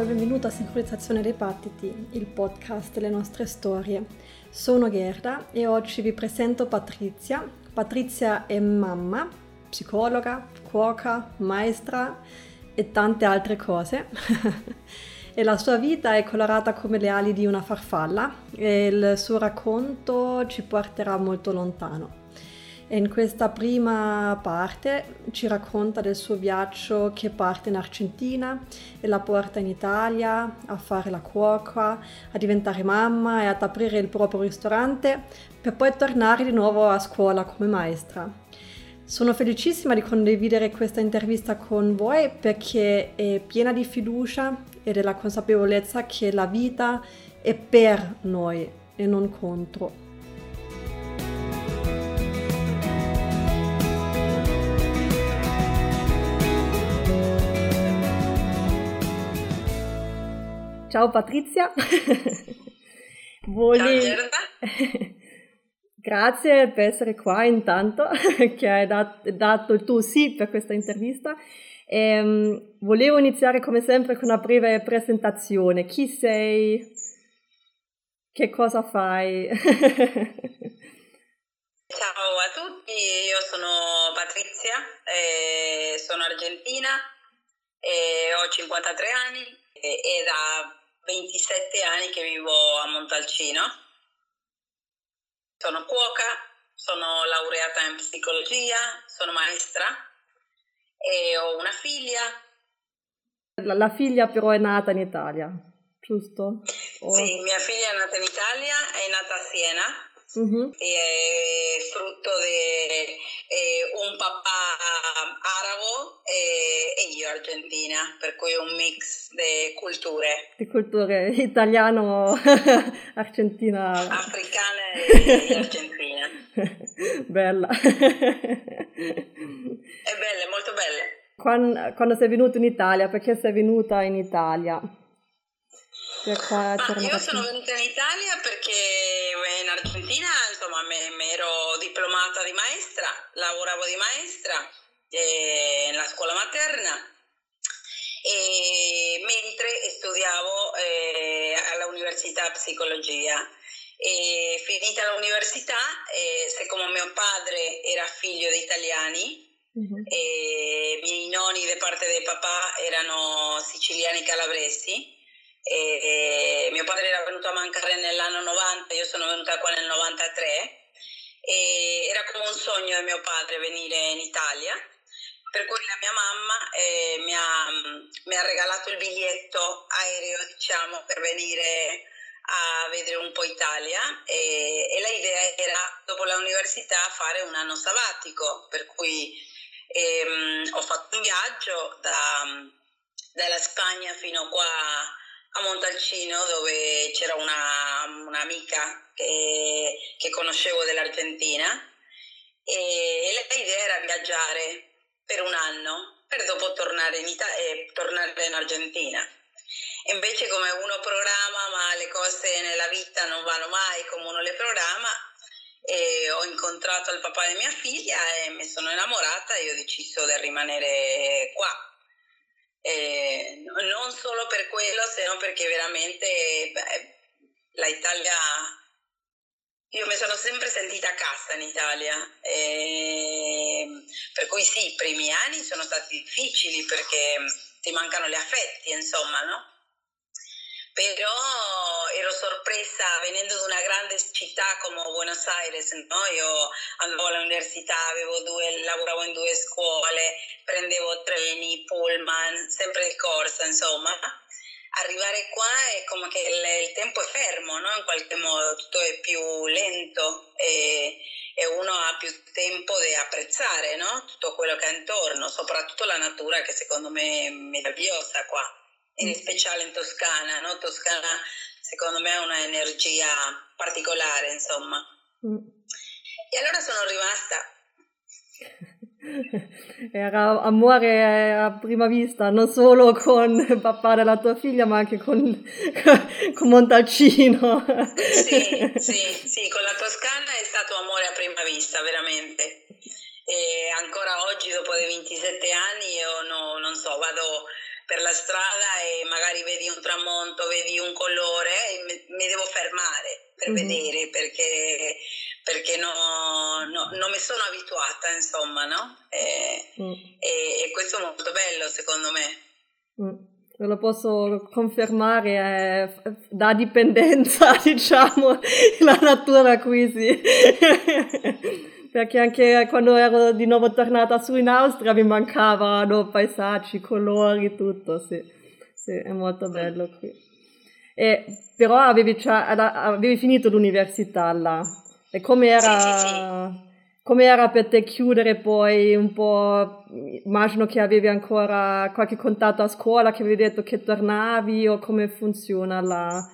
e benvenuto a Sincronizzazione dei Battiti, il podcast delle nostre storie. Sono Gerda e oggi vi presento Patrizia. Patrizia è mamma, psicologa, cuoca, maestra e tante altre cose. e la sua vita è colorata come le ali di una farfalla e il suo racconto ci porterà molto lontano. In questa prima parte ci racconta del suo viaggio che parte in Argentina e la porta in Italia a fare la cuoca, a diventare mamma e ad aprire il proprio ristorante per poi tornare di nuovo a scuola come maestra. Sono felicissima di condividere questa intervista con voi perché è piena di fiducia e della consapevolezza che la vita è per noi e non contro. Ciao Patrizia. Voli... Ciao Grazie per essere qua intanto, che hai dat- dato il tuo sì per questa intervista. E, um, volevo iniziare come sempre con una breve presentazione. Chi sei? Che cosa fai? Ciao a tutti, io sono Patrizia, eh, sono argentina, eh, ho 53 anni e, e da 27 anni che vivo a Montalcino. Sono cuoca, sono laureata in psicologia, sono maestra e ho una figlia. La, la figlia però è nata in Italia, giusto? O... Sì, mia figlia è nata in Italia, è nata a Siena Uh-huh. è frutto di un papà arabo e, e, io argentina, per cui un mix di culture. Di culture italiano, argentina. Africana e argentina. bella. è bella, molto bella. Quando, quando sei venuta in Italia, perché sei venuta in Italia? Ah, io sono venuta in Italia perché lavoravo di maestra eh, nella scuola materna e mentre studiavo eh, all'università psicologia. E finita l'università, eh, siccome mio padre era figlio di italiani, uh-huh. e i miei nonni da parte del papà erano siciliani calabresi, e, e mio padre era venuto a mancare nell'anno 90, io sono venuta qua nel 93 e era come un sogno di mio padre venire in Italia per cui la mia mamma eh, mi, ha, mi, ha, regalato il biglietto aereo diciamo per venire a vedere un po' Italia. E, e l'idea era dopo l'università fare un anno sabbatico per cui ehm, ho fatto un viaggio da, dalla Spagna fino qua a Montalcino dove c'era una, un'amica che, che conoscevo dell'Argentina e l'idea era viaggiare per un anno per dopo tornare in, Italia, eh, tornare in Argentina. Invece come uno programma ma le cose nella vita non vanno mai come uno le programma, e ho incontrato il papà di mia figlia e mi sono innamorata e ho deciso di rimanere qua eh, non solo per quello, se perché veramente beh, l'Italia, io mi sono sempre sentita a casa in Italia, eh, per cui sì, i primi anni sono stati difficili perché ti mancano gli affetti, insomma, no? Però ero sorpresa venendo da una grande città come Buenos Aires, no? io andavo all'università, due, lavoravo in due scuole, prendevo treni, pullman, sempre di corsa, insomma. Arrivare qua è come che il, il tempo è fermo, no? in qualche modo, tutto è più lento e, e uno ha più tempo di apprezzare no? tutto quello che ha intorno, soprattutto la natura che secondo me è meravigliosa qua, in speciale in Toscana. No? Toscana secondo me ha una energia particolare, insomma. Mm. E allora sono rimasta. Era amore a prima vista, non solo con papà della tua figlia, ma anche con, con Montalcino. Sì, sì, sì, con la Toscana è stato amore a prima vista, veramente. E ancora oggi, dopo dei 27 anni, io no, non so, vado per la strada e magari vedi un tramonto, vedi un colore e mi devo fermare per mm-hmm. vedere perché, perché no, no, non mi sono abituata, insomma, no? E, mm. e, e questo è molto bello secondo me. Mm lo posso confermare, eh, da dipendenza, diciamo, la natura qui sì. Perché anche quando ero di nuovo tornata su in Austria mi mancavano paesaggi, colori, tutto, sì. Sì, è molto bello qui. E, però avevi, avevi finito l'università là. E come era... Come era per te chiudere poi un po', immagino che avevi ancora qualche contatto a scuola, che avevi detto che tornavi o come funziona là?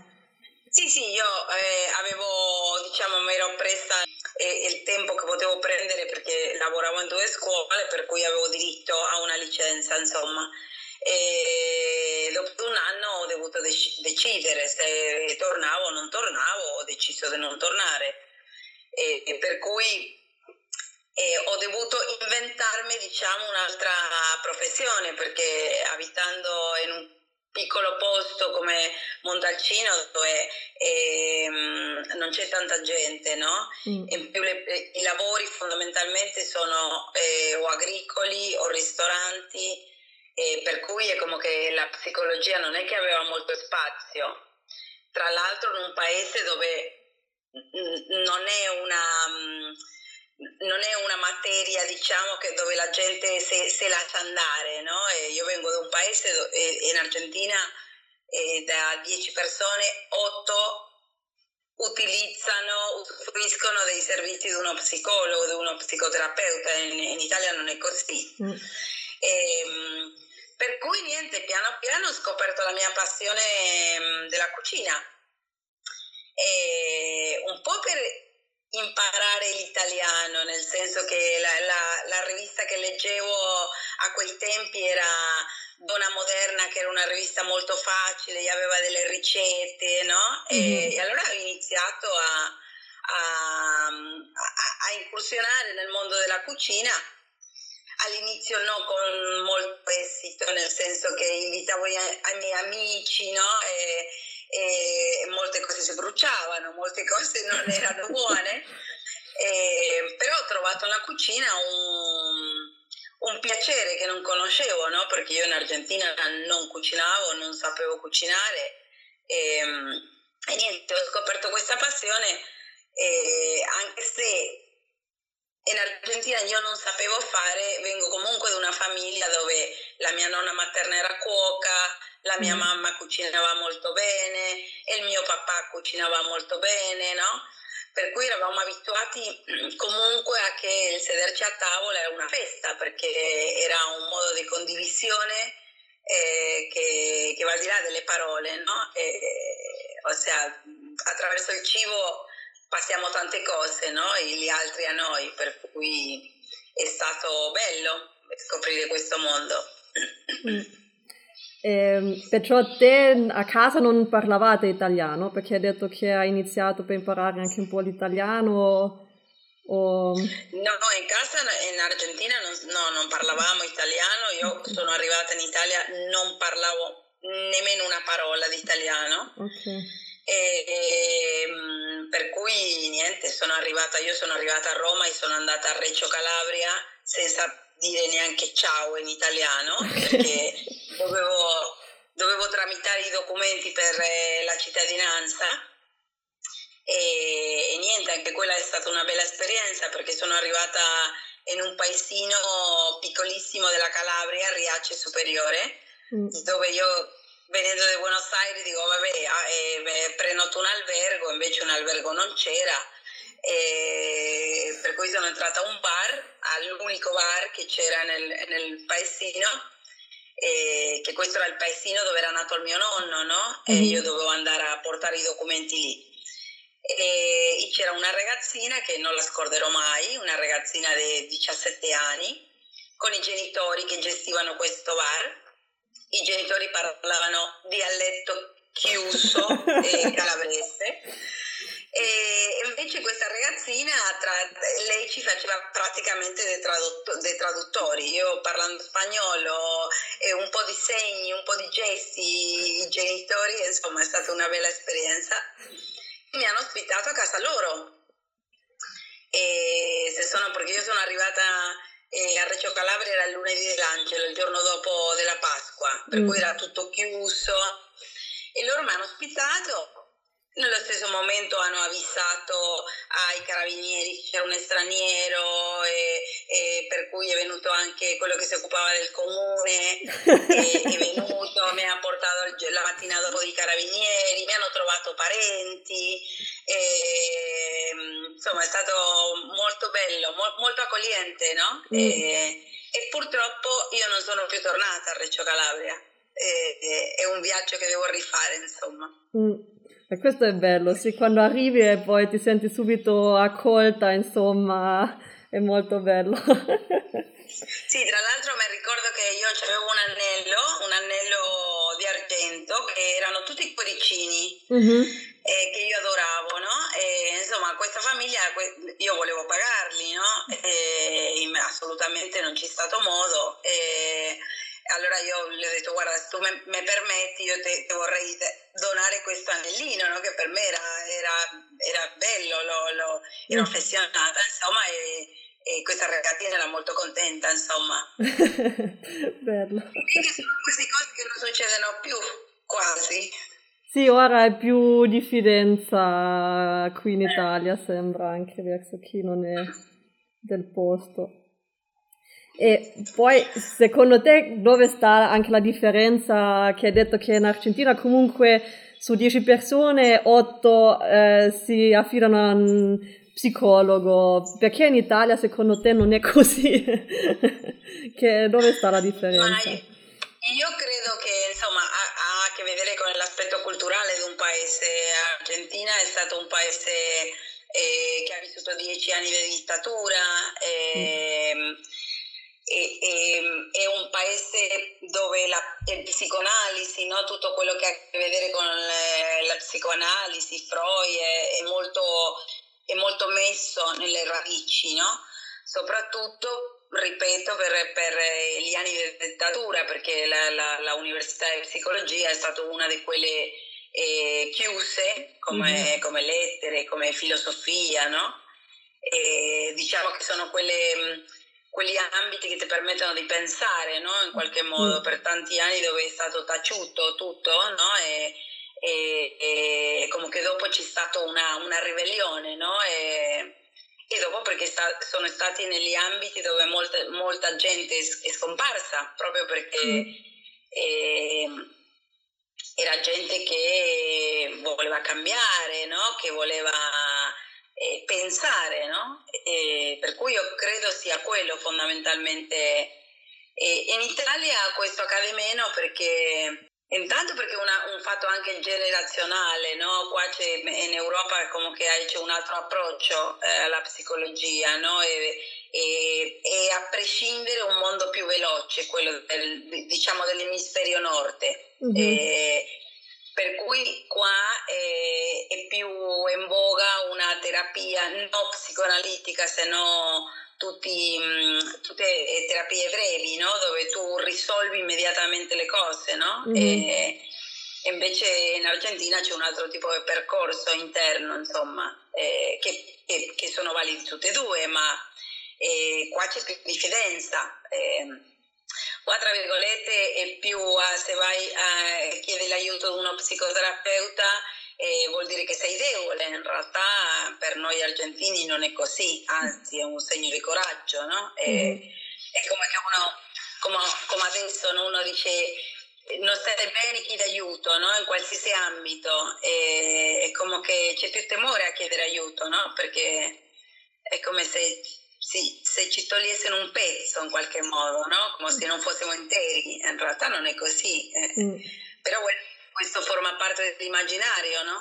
Tempo che potevo prendere perché lavoravo in due scuole, per cui avevo diritto a una licenza, insomma. E dopo un anno ho dovuto dec- decidere se tornavo o non tornavo, ho deciso di non tornare. E, e per cui e ho dovuto inventarmi diciamo un'altra professione perché abitando in un piccolo posto come Montalcino dove ehm, non c'è tanta gente, no? Mm. In più le, i lavori fondamentalmente sono eh, o agricoli o ristoranti, e per cui è come che la psicologia non è che aveva molto spazio. Tra l'altro in un paese dove non è una mm, non è una materia diciamo che dove la gente se, se lascia andare no? io vengo da un paese dove, in Argentina e da 10 persone 8 utilizzano, usufruiscono dei servizi di uno psicologo, di uno psicoterapeuta, in, in Italia non è così. Mm. E, ehm, per cui niente, piano piano ho scoperto la mia passione mm, della cucina. E un po' per imparare l'italiano, nel senso che la, la, la, rivista che leggevo a quei tempi era Donna Moderna, che era una rivista molto facile, aveva delle ricette, no? Mm-hmm. E, allora ho iniziato a, a, a, a incursionare nel mondo della cucina all'inizio no con molto esito, nel senso che invitavo i, i miei amici, no? E, e molte cose si bruciavano, molte cose non erano buone, e, però ho trovato nella cucina un, un piacere che non conoscevo, no? perché io in Argentina non cucinavo, non sapevo cucinare e, e niente, ho scoperto questa passione e anche se in Argentina io non sapevo fare, vengo comunque da una famiglia dove la mia nonna materna era cuoca, la mia mm. mamma cucinava molto bene e il mio papà cucinava molto bene, no? Per cui eravamo abituati comunque a che il sederci a tavola era una festa, perché era un modo di condivisione eh, che, che, va al di là delle parole, no? E, ossia, attraverso il cibo passiamo tante cose, no? E gli altri a noi, per cui è stato bello scoprire questo mondo. Mm. Eh, perciò te a casa non parlavate italiano perché hai detto che hai iniziato per imparare anche un po' l'italiano. O... No, in casa in Argentina non, no, non parlavamo italiano, io sono arrivata in Italia, non parlavo nemmeno una parola di italiano. Okay. E, e, ehm, per cui niente, sono arrivata, io sono arrivata a Roma e sono andata a Reggio Calabria senza dire neanche ciao in italiano perché dovevo, dovevo tramitare i documenti per eh, la cittadinanza e, e, niente, anche quella è stata una bella esperienza perché sono arrivata in un paesino piccolissimo della Calabria, Riace Superiore, mm. dove io venendo da Buenos Aires dico vabbè ah, eh, prenoto un albergo, invece un albergo non c'era e per cui sono entrata a un bar, all'unico bar che c'era nel, nel paesino, e che questo era il paesino dove era nato il mio nonno, no? E mm-hmm. io dovevo andare a portare i documenti lì. E c'era una ragazzina che non la scorderò mai, una ragazzina di 17 anni, con i genitori che gestivano questo bar. I genitori parlavano dialetto chiuso e calabrese e invece questa ragazzina, tra, lei ci faceva praticamente dei, tradutto, dei, traduttori. Io parlando spagnolo e un po' di segni, un po' di gesti, i genitori, insomma è stata una bella esperienza. Mi hanno ospitato a casa loro. E se sono, perché io sono arrivata eh, a Reggio Calabria era il lunedì dell'Angelo, il giorno dopo della Pasqua, per mm. cui era tutto chiuso. E loro mi hanno ospitato nello stesso momento hanno avvisato ai carabinieri che c'era un straniero e, e, per cui è venuto anche quello che si occupava del comune, e, è venuto, mi ha portato la mattina dopo i carabinieri, mi hanno trovato parenti, e, insomma è stato molto bello, mo, molto accogliente, no? Mm. E, e, purtroppo io non sono più tornata a Reggio Calabria, è un viaggio che devo rifare, insomma. Mm. E questo è bello, sì, quando arrivi e poi ti senti subito accolta, insomma, è molto bello. sì, tra l'altro mi ricordo che io avevo un anello, un anello di argento, che erano tutti cuoricini, mm-hmm. Eh, che io adoravo, no? E insomma, questa famiglia, io volevo pagarli, no? E assolutamente non c'è stato modo. E allora io le ho detto guarda se tu me, me permetti io te, vorrei donare questo anellino no? che per me era, era, era bello, lo, lo, ero mm. affezionata insomma e, e, questa ragazzina era molto contenta insomma. bello. Sono queste cose che non succedono più quasi. Sì, ora è più diffidenza qui in Italia, sembra anche verso chi non è del posto. E poi, secondo te, dove sta anche la differenza che hai detto che in Argentina comunque su 10 persone 8 eh, si affidano a un psicologo? Perché in Italia, secondo te, non è così? che, dove sta la differenza? io credo paese. Argentina è stato un paese eh, che ha vissuto dieci anni di dittatura. Eh, mm e, e, è un paese dove la psicoanalisi, no? tutto quello che ha a che vedere con le, la psicoanalisi, Freud, è, è, molto, è, molto, messo nelle radici, no? soprattutto, ripeto, per, per, gli anni di dittatura, perché la, la, la, Università di Psicologia è stata una di quelle eh, chiuse come, mm-hmm. come, lettere, come filosofia, no? E diciamo che sono quelle quegli ambiti che ti permettono di pensare, no? In qualche modo, mm. per tanti anni dove è stato taciuto tutto, no? E, e, e come che dopo c'è stata una, una ribellione, no? E, e dopo perché sta, sono stati negli ambiti dove molta, molta gente è, scomparsa, proprio perché mm. eh, era gente che voleva cambiare, no? Che voleva eh, pensare, no? E per cui io credo sia quello fondamentalmente. E in Italia questo accade meno perché Intanto perché è un fatto anche generazionale, no? Qua in Europa come che c'è un altro approccio eh, alla psicologia, no? E, e, e, a prescindere un mondo più veloce, quello del, diciamo dell'emisferio nord. Mm-hmm. E, per cui qua è, è più in voga una terapia non psicoanalitica, se no tutti, mm, tutte terapie brevi, no? dove tu risolvi immediatamente le cose. No? Mm-hmm. E, invece in Argentina c'è un altro tipo di percorso interno, insomma, eh, che, che, che, sono validi tutte e due, ma eh, qua c'è più diffidenza. Eh, qua tra virgolette è più uh, se vai a chiedere l'aiuto di uno psicoterapeuta eh, vuol dire che sei debole, in realtà per noi argentini non è così, anzi è un segno di coraggio, no? E, mm. È come che uno, come, come adesso uno dice non state bene chiede aiuto no? in qualsiasi ambito e, è come che c'è più temore a chiedere aiuto no? perché è come se sì, se ci togliessero un pezzo in qualche modo, no? come se non fossimo interi, in realtà non è così, eh. mm. però bueno, questo forma parte dell'immaginario, no?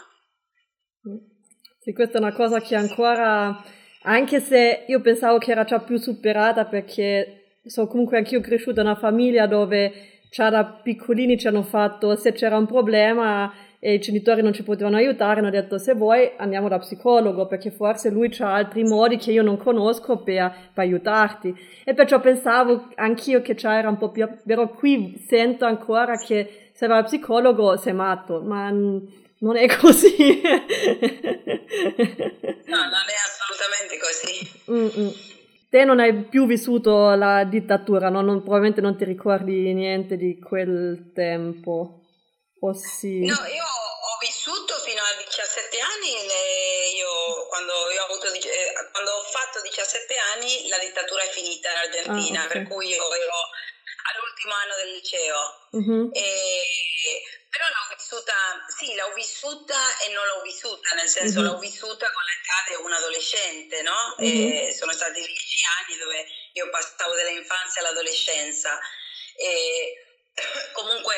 Sì, questa è una cosa che ancora, anche se io pensavo che era già più superata perché sono comunque anch'io cresciuta in una famiglia dove già da piccolini ci hanno fatto, se c'era un problema e i genitori non ci potevano aiutare, hanno detto se vuoi andiamo da psicologo perché forse lui ha altri modi che io non conosco per, per aiutarti. E perciò pensavo anch'io che c'era un po' più, però qui sento ancora che se va al psicologo sei matto, ma non è così. no, non è assolutamente così. Mm-mm. Te non hai più vissuto la dittatura, no? non, probabilmente non ti ricordi niente di quel tempo. O sì? No, io ho vissuto fino a 17 anni, io, quando, io ho avuto, eh, quando, ho fatto 17 anni la dittatura è finita in Argentina, ah, okay. per cui io ero all'ultimo anno del liceo. Uh-huh. E, però l'ho vissuta, sì, l'ho vissuta e non l'ho vissuta, nel senso uh-huh. l'ho vissuta con l'età di un adolescente, no? Uh-huh. sono stati dieci anni dove io passavo dall'infanzia all'adolescenza. E comunque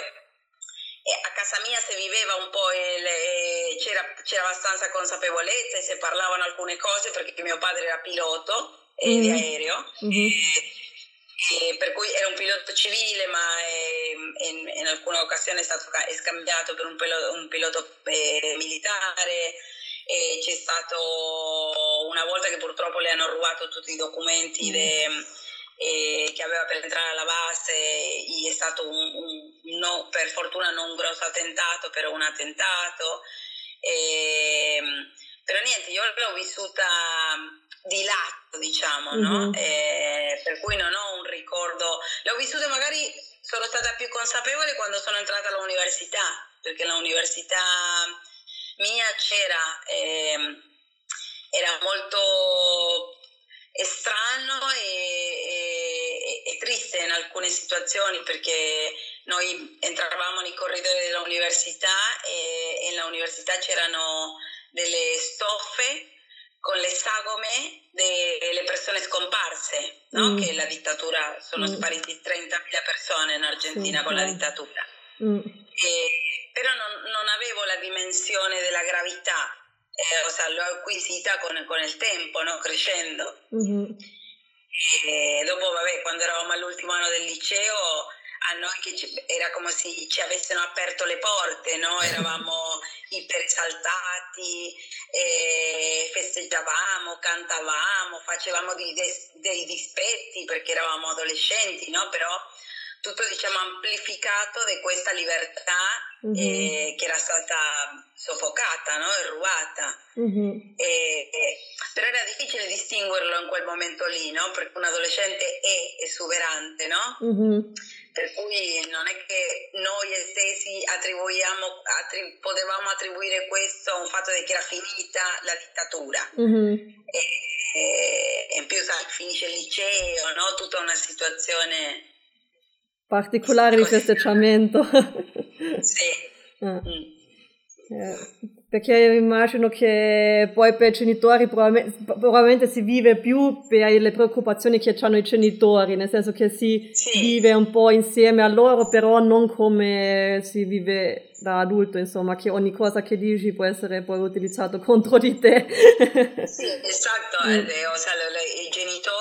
a casa mia si viveva un po', il, c'era, c'era, abbastanza consapevolezza e si parlavano alcune cose perché mio padre era pilota mm-hmm. di aereo. Mm-hmm. E, e per cui era un pilota civile, ma ehm, in, in, alcune occasioni è stato è scambiato per un pilota, un pilota eh, militare. E c'è stato una volta che purtroppo le hanno rubato tutti i documenti. Mm. De, eh, che aveva per entrare alla base, è stato un, un no, per fortuna non un grosso attentato, però un attentato. E, però niente, io l'ho vissuta di lato, diciamo, mm-hmm. no? E, per cui non ho un ricordo, l'ho vissuta magari, sono stata più consapevole quando sono entrata all'università, perché l'università mia c'era, eh, era molto strano e, e, e, triste in alcune situazioni perché noi entravamo nei corridoi dell'università e, e nell'università c'erano delle stoffe con le sagome delle persone scomparse, no? mm. che la dittatura sono mm. spariti 30.000 persone in Argentina sì, con la dittatura. Mm. E, però non, non avevo la dimensione della gravità eh, o sea, l'ho acquisita con, con il tempo, no? crescendo. Mm-hmm. E dopo, vabbè, quando eravamo all'ultimo anno del liceo, a noi che ci, era come se ci avessero aperto le porte, no? eravamo iperesaltati, eh, festeggiavamo, cantavamo, facevamo dei, dei dispetti perché eravamo adolescenti, no? però tutto diciamo amplificato di questa libertà mm-hmm. eh, che era stata soffocata no? rubata. Mm-hmm. E, e, però era difficile distinguerlo in quel momento lì, no? perché un adolescente è esuberante, no? Mm-hmm. per cui non è che noi stessi attribuiamo, attri- potevamo attribuire questo a un fatto di che era finita la dittatura. E, e, in più sai, finisce il liceo, no? tutta una situazione particolare di festeggiamento. sì. Ah. Mm. Eh, perché immagino che poi per i genitori probabilmente, probabilmente, si vive più per le preoccupazioni che hanno i genitori, nel senso che si sì. vive un po' insieme a loro, però non come si vive da adulto, insomma, che ogni cosa che dici può essere poi utilizzato contro di te. sì, esatto, mm. eh, o sea, i genitori,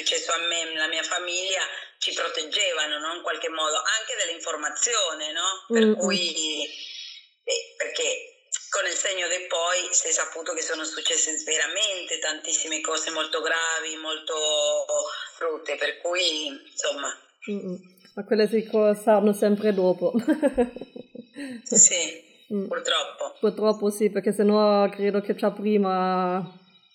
successo a me, nella mia famiglia, ci proteggevano no? in qualche modo anche dell'informazione, no? Per mm-hmm. cui, eh, perché con il segno del poi si è saputo che sono successe veramente tantissime cose molto gravi, molto brutte, per cui insomma. Mm-hmm. Ma quelle si sanno sempre dopo. sì. Mm. Purtroppo. Purtroppo sì, perché sennò credo che già prima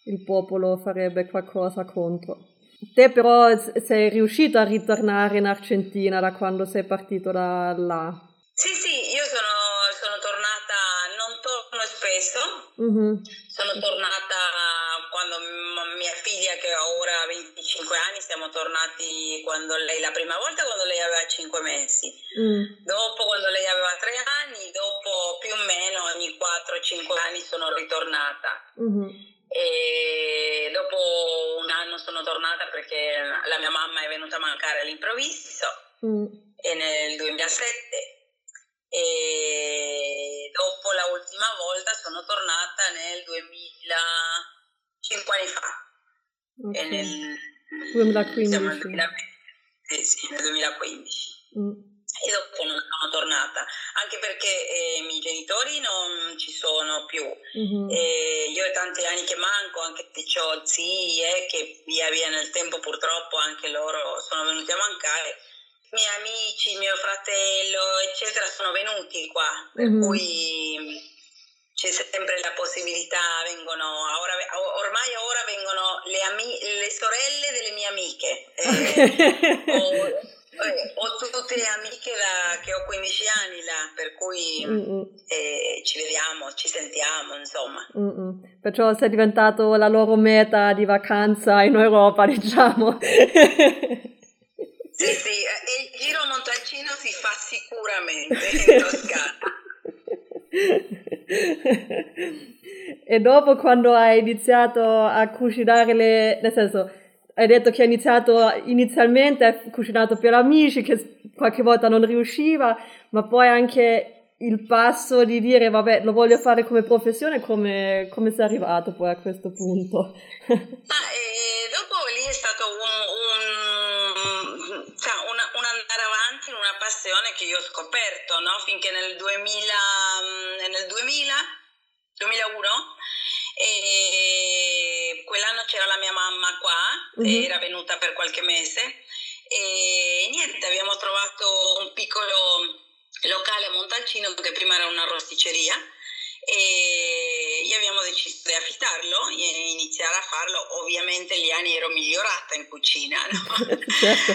il popolo farebbe qualcosa contro. Te però sei riuscito a ritornare in Argentina da quando sei partito da là? Sì, sì, io sono, sono tornata, non torno spesso, mm-hmm. sono tornata quando mia figlia che ha ora 25 anni, siamo tornati quando lei, la prima volta quando lei aveva 5 mesi, mm. dopo quando lei aveva 3 anni, dopo più o meno ogni 4-5 anni sono ritornata. Mm-hmm e dopo un anno sono tornata perché la mia mamma è venuta a mancare all'improvviso. Mm. nel 2007 e dopo la ultima volta sono tornata nel 2000 5 anni fa. Okay. nel 2015 nel 2020, sì, nel 2015 mm. e dopo non sono tornata, anche perché eh, i miei genitori non ci sono più. Mm-hmm. Eh, io ho tanti anni che manco, anche se ho zie che via via nel tempo purtroppo anche loro sono venuti a mancare. I miei amici, mio fratello, eccetera, sono venuti qua, per mm-hmm. cui c'è sempre la possibilità, vengono, ora, ormai ora vengono le, ami, le sorelle delle mie amiche. Eh, o, ho tutte le amiche da, che ho 15 anni là, per cui eh, ci vediamo, ci sentiamo, insomma. Mm-mm. Perciò sei diventato la loro meta di vacanza in Europa, diciamo. sì, sì, e il giro montalcino si fa sicuramente in Toscana. e dopo quando hai iniziato a cucinare le... nel senso hai detto che hai iniziato inizialmente, hai cucinato per amici, che qualche volta non riusciva, ma poi anche il passo di dire vabbè lo voglio fare come professione, come, come sei arrivato poi a questo punto? ah, e dopo lì è stato un, un, cioè un, un, andare avanti in una passione che io ho scoperto, no? finché nel 2000, nel 2000 2001 e quell'anno c'era la mia mamma qua, mm-hmm. era venuta per qualche mese e niente, abbiamo trovato un piccolo locale a Montalcino che prima era una rosticceria e abbiamo deciso di affittarlo e iniziare a farlo. Ovviamente gli anni ero migliorata in cucina, no? certo.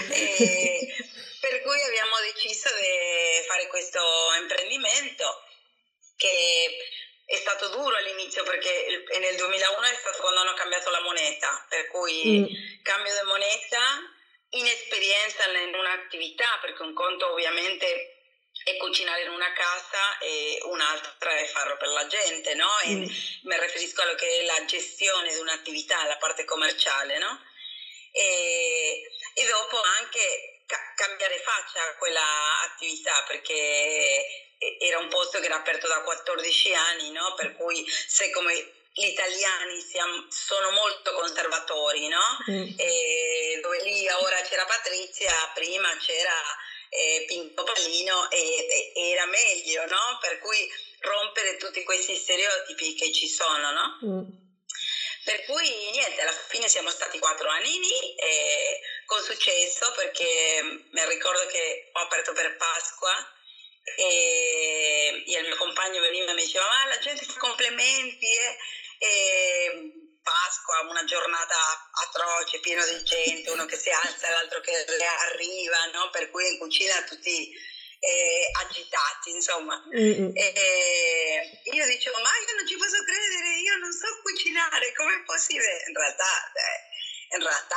per cui abbiamo deciso di fare questo imprendimento che è stato duro all'inizio perché nel 2001 è stato quando hanno cambiato la moneta, per cui mm. cambio di moneta, inesperienza in un'attività, perché un conto ovviamente è cucinare in una casa e un'altra è farlo per la gente, no? Mm. mi riferisco a quello che è la gestione di un'attività, la parte commerciale, no? E, e dopo anche ca- cambiare faccia a quella attività perché era un posto che era aperto da 14 anni, no? per cui se come gli italiani siamo, sono molto conservatori, no? Mm. dove lì ora c'era Patrizia, prima c'era eh, Pinto Palino e, e, era meglio, no? Per cui rompere tutti questi stereotipi che ci sono, no? Mm. Per cui niente, alla fine siamo stati quattro anni lì eh, con successo perché mi ricordo che ho aperto per Pasqua e, e il mio compagno veniva e mi diceva ma la gente fa complimenti eh? e Pasqua, una giornata atroce, pieno di gente, uno che si alza e l'altro che arriva, no? per cui in cucina tutti eh, agitati, insomma. Mm-hmm. E, io dicevo, ma io non ci posso credere, io non so cucinare, com'è possibile? In realtà, eh, in realtà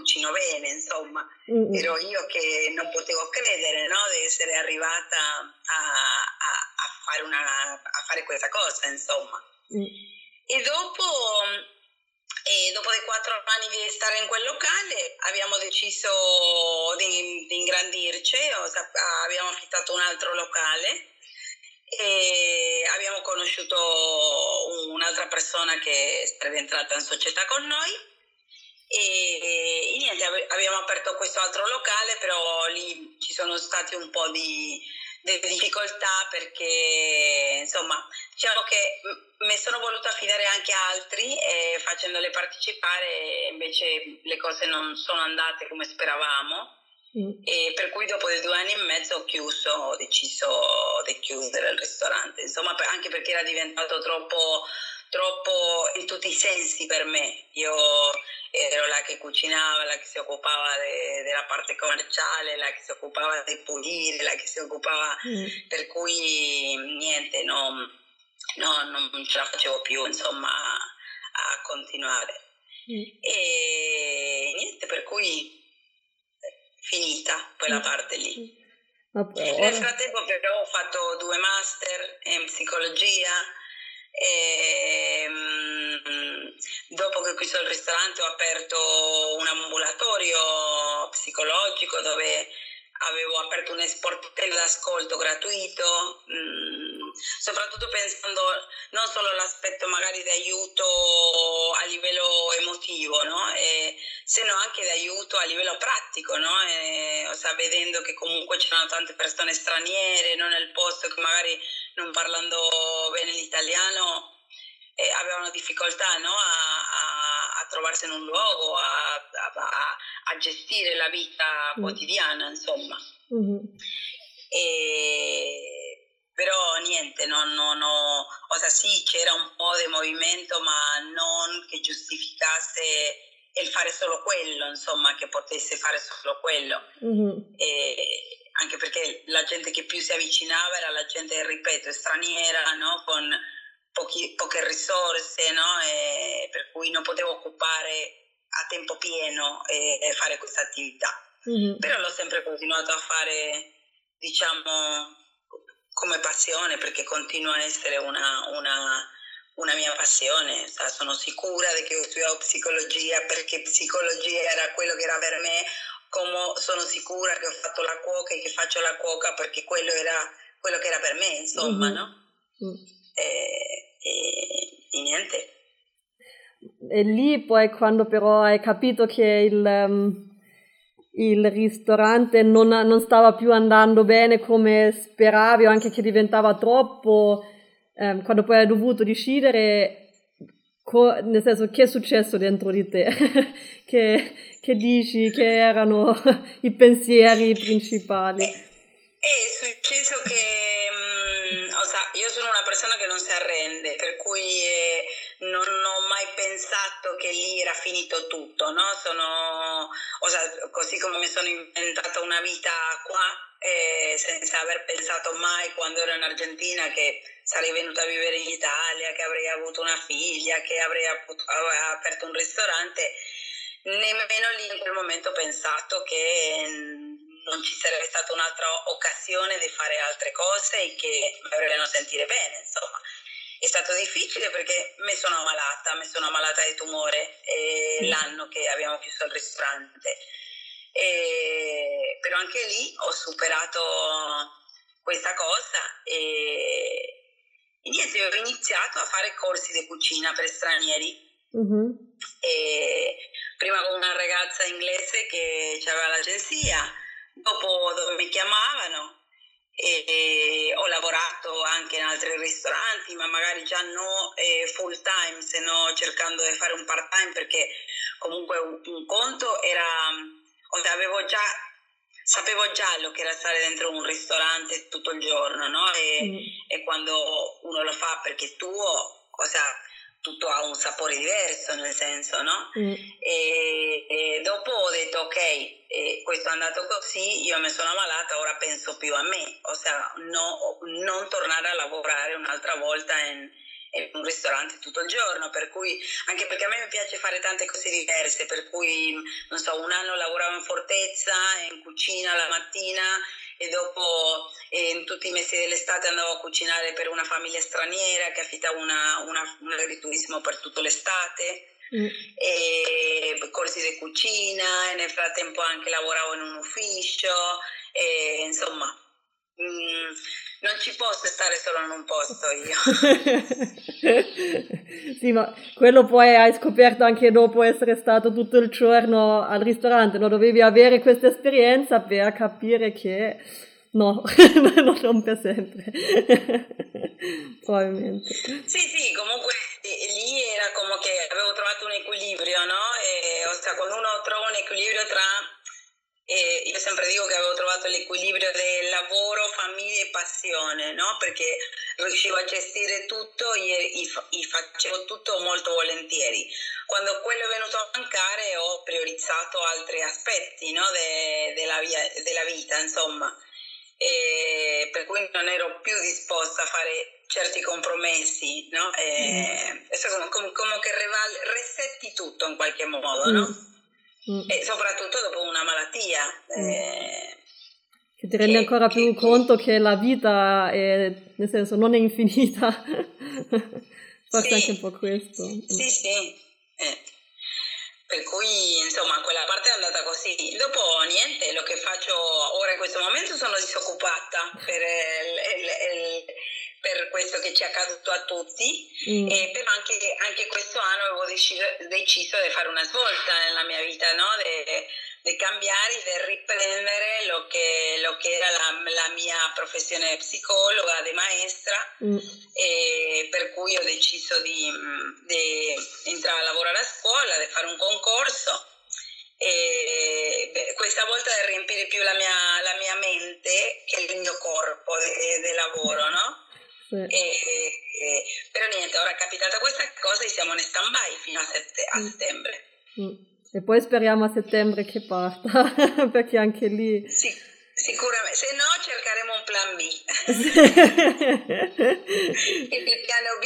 cucino bene, insomma. Mm-hmm. Ero io che non potevo credere no? di essere arrivata a, a, a, fare una, a, fare questa cosa, insomma. Mm. E dopo, e dopo dei quattro anni di stare in quel locale abbiamo deciso di, di ingrandirci, abbiamo affittato un altro locale e abbiamo conosciuto un'altra persona che sarebbe entrata in società con noi e, e niente, abbiamo aperto questo altro locale, però lì ci sono stati un po' di, di difficoltà perché insomma diciamo che mi sono voluta affidare anche a altri e facendole partecipare invece le cose non sono andate come speravamo mm. e per cui dopo due anni e mezzo ho chiuso, ho deciso di chiudere il ristorante insomma anche perché era diventato troppo troppo in tutti i sensi per me. Io ero la che cucinava, la che si occupava de, della parte commerciale, la che si occupava di pulire, la che si occupava, mm. per cui niente, no, no, non ce la facevo più insomma a continuare. Mm. E niente, per cui finita quella mm. parte lì. Nel frattempo però ho fatto due master in psicologia, e, um, dopo che chiuso il ristorante ho aperto un ambulatorio psicologico dove avevo aperto un sportello d'ascolto gratuito, mh, mm, soprattutto pensando non solo all'aspetto magari di aiuto a livello emotivo, no? e, se no anche di aiuto a livello pratico, no? E, o sea, vedendo che comunque c'erano tante persone straniere no? nel posto che magari non parlando bene l'italiano eh, avevano difficoltà no? a, a, a, trovarsi in un luogo, a, a gestire la vita mm. quotidiana, insomma. Mm-hmm. E, però niente, non, non, no, o sea, sì c'era un po' di movimento, ma non che giustificasse il fare solo quello, insomma, che potesse fare solo quello. Mm-hmm. E, anche perché la gente che più si avvicinava era la gente, ripeto, straniera, no? con pochi, poche risorse, no? e per cui non potevo occupare a tempo pieno e, e fare questa attività. Mm-hmm. Però l'ho sempre continuato a fare, diciamo, come passione, perché continua a essere una, una, una mia passione. Sono sicura che ho studiato psicologia perché psicologia era quello che era per me, come sono sicura che ho fatto la cuoca e che faccio la cuoca perché quello era quello che era per me, insomma, mm-hmm. no? Mm. E, e, e niente. E lì poi quando però hai capito che il, um, il ristorante non, non, stava più andando bene come speravi o anche che diventava troppo, um, quando poi hai dovuto decidere, co- nel senso che è successo dentro di te, che, che, dici che erano i pensieri principali. È successo che, pensato che lì era finito tutto, no? Sono, sea, così come mi sono inventata una vita qua, eh, senza aver pensato mai quando ero in Argentina che sarei venuta a vivere in Italia, che avrei avuto una figlia, che avrei aperto un ristorante, nemmeno lì in quel momento ho pensato che non ci sarebbe stata un'altra occasione di fare altre cose e che mi avrebbero sentire bene, insomma. È stato difficile perché mi sono ammalata, mi sono ammalata di tumore eh, l'anno che abbiamo chiuso il ristorante. E, però anche lì ho superato questa cosa e, e niente, ho iniziato a fare corsi di cucina per stranieri. Mm-hmm. prima con una ragazza inglese che aveva l'agenzia, dopo dove mi chiamavano e ho lavorato anche in altri ristoranti, ma magari già no eh, full time, se no cercando di fare un part time perché comunque un, un conto era, avevo già, sapevo già lo che era stare dentro un ristorante tutto il giorno, no? E, mm. e quando uno lo fa perché è tuo, cosa tutto ha un sapore diverso, nel senso, no? Mm. E, e, dopo ho detto, ok, eh, questo è andato così, io mi sono ammalata, ora penso più a me, ossia no, non tornare a lavorare un'altra volta in, in, un ristorante tutto il giorno, per cui, anche perché a me mi piace fare tante cose diverse, per cui, non so, un anno lavoravo in fortezza, in cucina la mattina e dopo eh, in tutti i mesi dell'estate andavo a cucinare per una famiglia straniera che affittava una, una, un agriturismo per tutta l'estate. Mm. E corsi di cucina e nel frattempo anche lavoravo in un ufficio e insomma mm, non ci posso stare solo in un posto io. sì, ma quello poi hai scoperto anche dopo essere stato tutto il giorno al ristorante, no? dovevi avere questa esperienza per capire che no, non per sempre. Probabilmente. Sì, sì, comunque lì era come che avevo trovato un equilibrio, no? E, o sea, quando uno trova un equilibrio tra e io sempre dico che avevo trovato l'equilibrio del lavoro, famiglia e passione, no? Perché riuscivo a gestire tutto e, e facevo tutto molto volentieri. Quando quello è venuto a mancare ho priorizzato altri aspetti no? de, della, via, della vita, insomma. E per cui non ero più disposta a fare certi compromessi, no? E, mm. come, come, che resetti tutto in qualche modo, no? Mm mm. e soprattutto dopo una malattia. Mm. Eh, che ti rendi ancora che, più che, conto che la vita è, nel senso, non è infinita. Forse sì, anche un po' questo. Sì, sì. Eh. Per cui, insomma, quella parte è andata così. Dopo, niente, lo che faccio ora in questo momento sono disoccupata per il, il, il per questo che ci è accaduto a tutti, mm. e però anche, anche, questo anno avevo deciso, deciso, di fare una svolta nella mia vita, no? di cambiare, di riprendere lo che, lo che era la, la, mia professione psicologa, di maestra, mm. per cui ho deciso di, di entrare a lavorare a scuola, di fare un concorso e beh, questa volta riempire più la mia, la mia, mente che il mio corpo di lavoro, no? Sì. E, e, però niente, ora è capitata questa cosa e siamo in stand-by fino a, sette, a mm. settembre. Mm. E poi speriamo a settembre che parta, perché anche lì... Sì, sicuramente, se no cercheremo un plan B. il piano B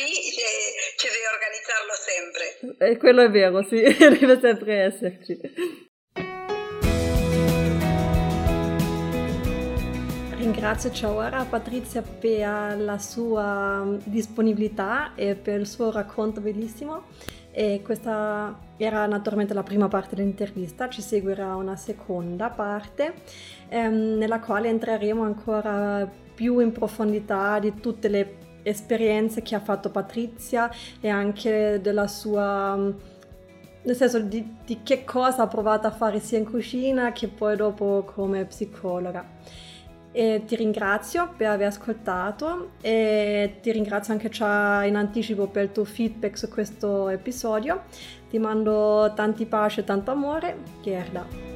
ci devi organizzarlo sempre. E quello è vero, sì, deve sempre esserci. Ringrazio Ciaora Patrizia per la sua disponibilità e per il suo racconto bellissimo. E questa era naturalmente la prima parte dell'intervista, ci seguirà una seconda parte ehm, nella quale entreremo ancora più in profondità di tutte le esperienze che ha fatto Patrizia e anche della sua nel senso di, di, che cosa ha provato a fare sia in cucina che poi dopo come psicologa. E ti ringrazio per aver ascoltato e ti ringrazio anche già in anticipo per il tuo feedback su questo episodio. Ti mando tanti pace e tanto amore, Gerda.